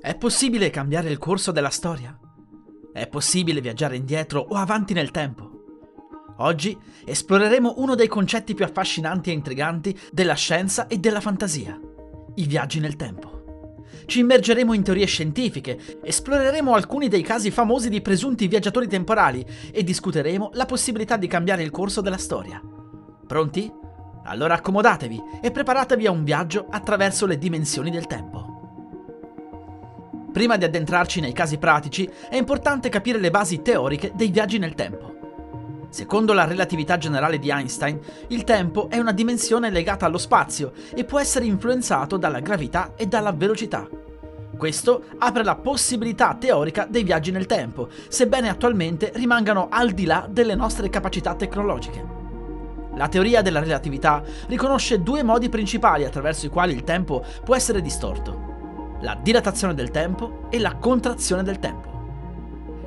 È possibile cambiare il corso della storia? È possibile viaggiare indietro o avanti nel tempo? Oggi esploreremo uno dei concetti più affascinanti e intriganti della scienza e della fantasia, i viaggi nel tempo. Ci immergeremo in teorie scientifiche, esploreremo alcuni dei casi famosi di presunti viaggiatori temporali e discuteremo la possibilità di cambiare il corso della storia. Pronti? Allora accomodatevi e preparatevi a un viaggio attraverso le dimensioni del tempo. Prima di addentrarci nei casi pratici, è importante capire le basi teoriche dei viaggi nel tempo. Secondo la relatività generale di Einstein, il tempo è una dimensione legata allo spazio e può essere influenzato dalla gravità e dalla velocità. Questo apre la possibilità teorica dei viaggi nel tempo, sebbene attualmente rimangano al di là delle nostre capacità tecnologiche. La teoria della relatività riconosce due modi principali attraverso i quali il tempo può essere distorto la dilatazione del tempo e la contrazione del tempo.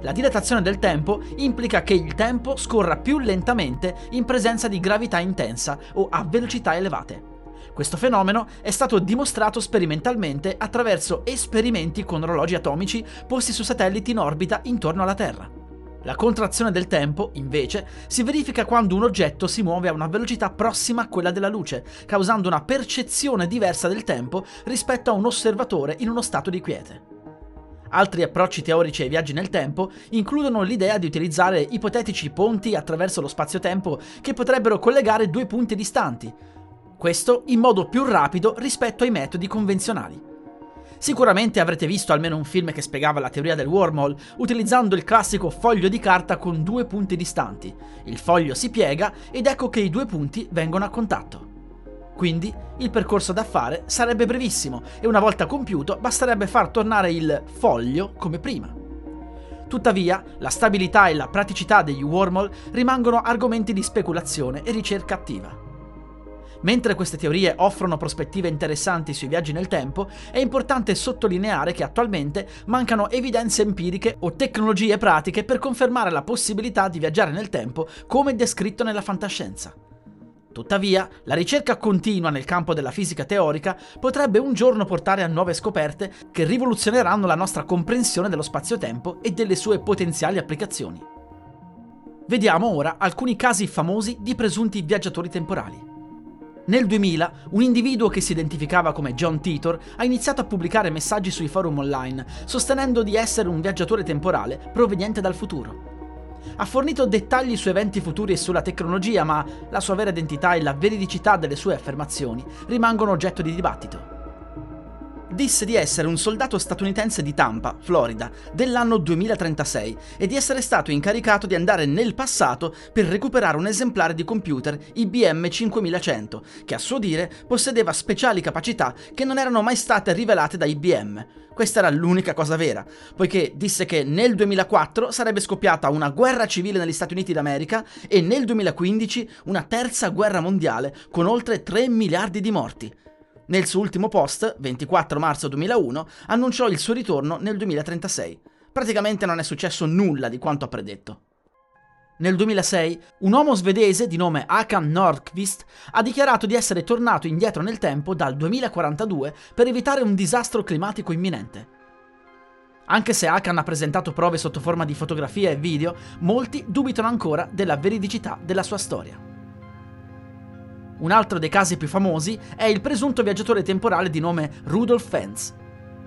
La dilatazione del tempo implica che il tempo scorra più lentamente in presenza di gravità intensa o a velocità elevate. Questo fenomeno è stato dimostrato sperimentalmente attraverso esperimenti con orologi atomici posti su satelliti in orbita intorno alla Terra. La contrazione del tempo, invece, si verifica quando un oggetto si muove a una velocità prossima a quella della luce, causando una percezione diversa del tempo rispetto a un osservatore in uno stato di quiete. Altri approcci teorici ai viaggi nel tempo includono l'idea di utilizzare ipotetici ponti attraverso lo spazio-tempo che potrebbero collegare due punti distanti, questo in modo più rapido rispetto ai metodi convenzionali. Sicuramente avrete visto almeno un film che spiegava la teoria del wormhole utilizzando il classico foglio di carta con due punti distanti. Il foglio si piega ed ecco che i due punti vengono a contatto. Quindi il percorso da fare sarebbe brevissimo e una volta compiuto basterebbe far tornare il foglio come prima. Tuttavia, la stabilità e la praticità degli wormhole rimangono argomenti di speculazione e ricerca attiva. Mentre queste teorie offrono prospettive interessanti sui viaggi nel tempo, è importante sottolineare che attualmente mancano evidenze empiriche o tecnologie pratiche per confermare la possibilità di viaggiare nel tempo come descritto nella fantascienza. Tuttavia, la ricerca continua nel campo della fisica teorica potrebbe un giorno portare a nuove scoperte che rivoluzioneranno la nostra comprensione dello spazio-tempo e delle sue potenziali applicazioni. Vediamo ora alcuni casi famosi di presunti viaggiatori temporali. Nel 2000, un individuo che si identificava come John Titor ha iniziato a pubblicare messaggi sui forum online, sostenendo di essere un viaggiatore temporale proveniente dal futuro. Ha fornito dettagli su eventi futuri e sulla tecnologia, ma la sua vera identità e la veridicità delle sue affermazioni rimangono oggetto di dibattito disse di essere un soldato statunitense di Tampa, Florida, dell'anno 2036 e di essere stato incaricato di andare nel passato per recuperare un esemplare di computer IBM 5100, che a suo dire possedeva speciali capacità che non erano mai state rivelate da IBM. Questa era l'unica cosa vera, poiché disse che nel 2004 sarebbe scoppiata una guerra civile negli Stati Uniti d'America e nel 2015 una terza guerra mondiale con oltre 3 miliardi di morti. Nel suo ultimo post, 24 marzo 2001, annunciò il suo ritorno nel 2036. Praticamente non è successo nulla di quanto ha predetto. Nel 2006, un uomo svedese di nome Akan Nordqvist ha dichiarato di essere tornato indietro nel tempo dal 2042 per evitare un disastro climatico imminente. Anche se Akan ha presentato prove sotto forma di fotografie e video, molti dubitano ancora della veridicità della sua storia. Un altro dei casi più famosi è il presunto viaggiatore temporale di nome Rudolf Fentz.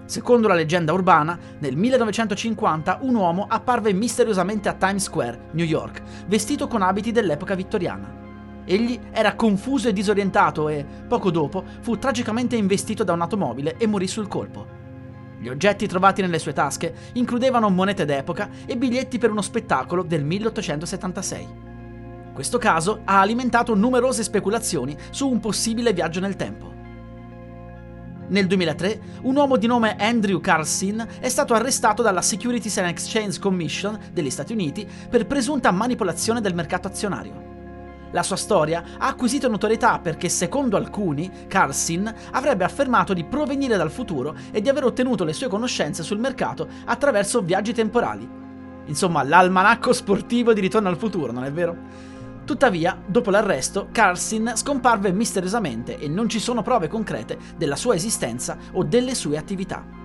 Secondo la leggenda urbana, nel 1950 un uomo apparve misteriosamente a Times Square, New York, vestito con abiti dell'epoca vittoriana. Egli era confuso e disorientato e, poco dopo, fu tragicamente investito da un'automobile e morì sul colpo. Gli oggetti trovati nelle sue tasche includevano monete d'epoca e biglietti per uno spettacolo del 1876. Questo caso ha alimentato numerose speculazioni su un possibile viaggio nel tempo. Nel 2003, un uomo di nome Andrew Carlson è stato arrestato dalla Securities and Exchange Commission degli Stati Uniti per presunta manipolazione del mercato azionario. La sua storia ha acquisito notorietà perché, secondo alcuni, Carlson avrebbe affermato di provenire dal futuro e di aver ottenuto le sue conoscenze sul mercato attraverso viaggi temporali. Insomma, l'almanacco sportivo di Ritorno al futuro, non è vero? Tuttavia, dopo l'arresto, Carlson scomparve misteriosamente e non ci sono prove concrete della sua esistenza o delle sue attività.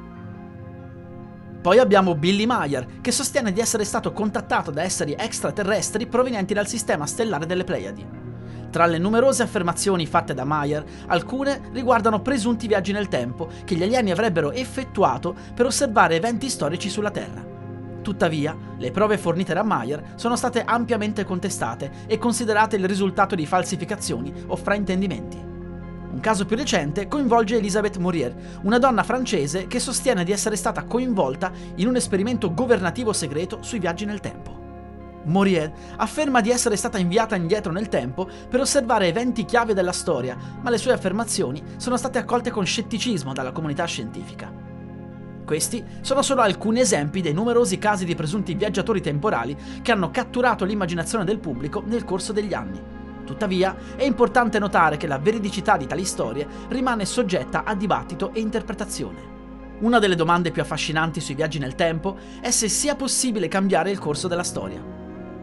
Poi abbiamo Billy Mayer, che sostiene di essere stato contattato da esseri extraterrestri provenienti dal sistema stellare delle Pleiadi. Tra le numerose affermazioni fatte da Mayer, alcune riguardano presunti viaggi nel tempo che gli alieni avrebbero effettuato per osservare eventi storici sulla Terra. Tuttavia, le prove fornite da Mayer sono state ampiamente contestate e considerate il risultato di falsificazioni o fraintendimenti. Un caso più recente coinvolge Elisabeth Mourier, una donna francese che sostiene di essere stata coinvolta in un esperimento governativo segreto sui viaggi nel tempo. Mourier afferma di essere stata inviata indietro nel tempo per osservare eventi chiave della storia, ma le sue affermazioni sono state accolte con scetticismo dalla comunità scientifica. Questi sono solo alcuni esempi dei numerosi casi di presunti viaggiatori temporali che hanno catturato l'immaginazione del pubblico nel corso degli anni. Tuttavia, è importante notare che la veridicità di tali storie rimane soggetta a dibattito e interpretazione. Una delle domande più affascinanti sui viaggi nel tempo è se sia possibile cambiare il corso della storia.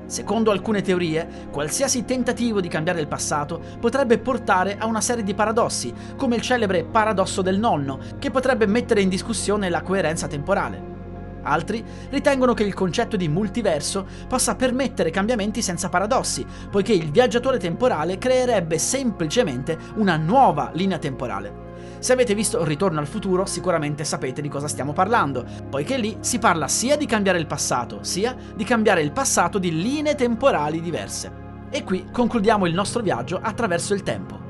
Secondo alcune teorie, qualsiasi tentativo di cambiare il passato potrebbe portare a una serie di paradossi, come il celebre paradosso del nonno, che potrebbe mettere in discussione la coerenza temporale. Altri ritengono che il concetto di multiverso possa permettere cambiamenti senza paradossi, poiché il viaggiatore temporale creerebbe semplicemente una nuova linea temporale. Se avete visto Ritorno al futuro sicuramente sapete di cosa stiamo parlando, poiché lì si parla sia di cambiare il passato, sia di cambiare il passato di linee temporali diverse. E qui concludiamo il nostro viaggio attraverso il tempo.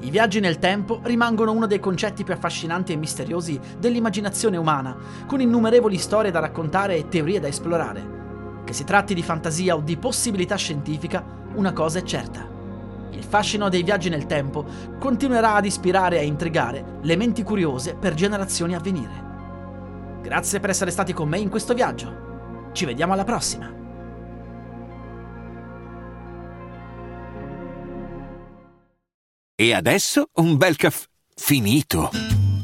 I viaggi nel tempo rimangono uno dei concetti più affascinanti e misteriosi dell'immaginazione umana, con innumerevoli storie da raccontare e teorie da esplorare. Che si tratti di fantasia o di possibilità scientifica, una cosa è certa il fascino dei viaggi nel tempo continuerà ad ispirare e intrigare le menti curiose per generazioni a venire. Grazie per essere stati con me in questo viaggio. Ci vediamo alla prossima. E adesso un bel caffè finito.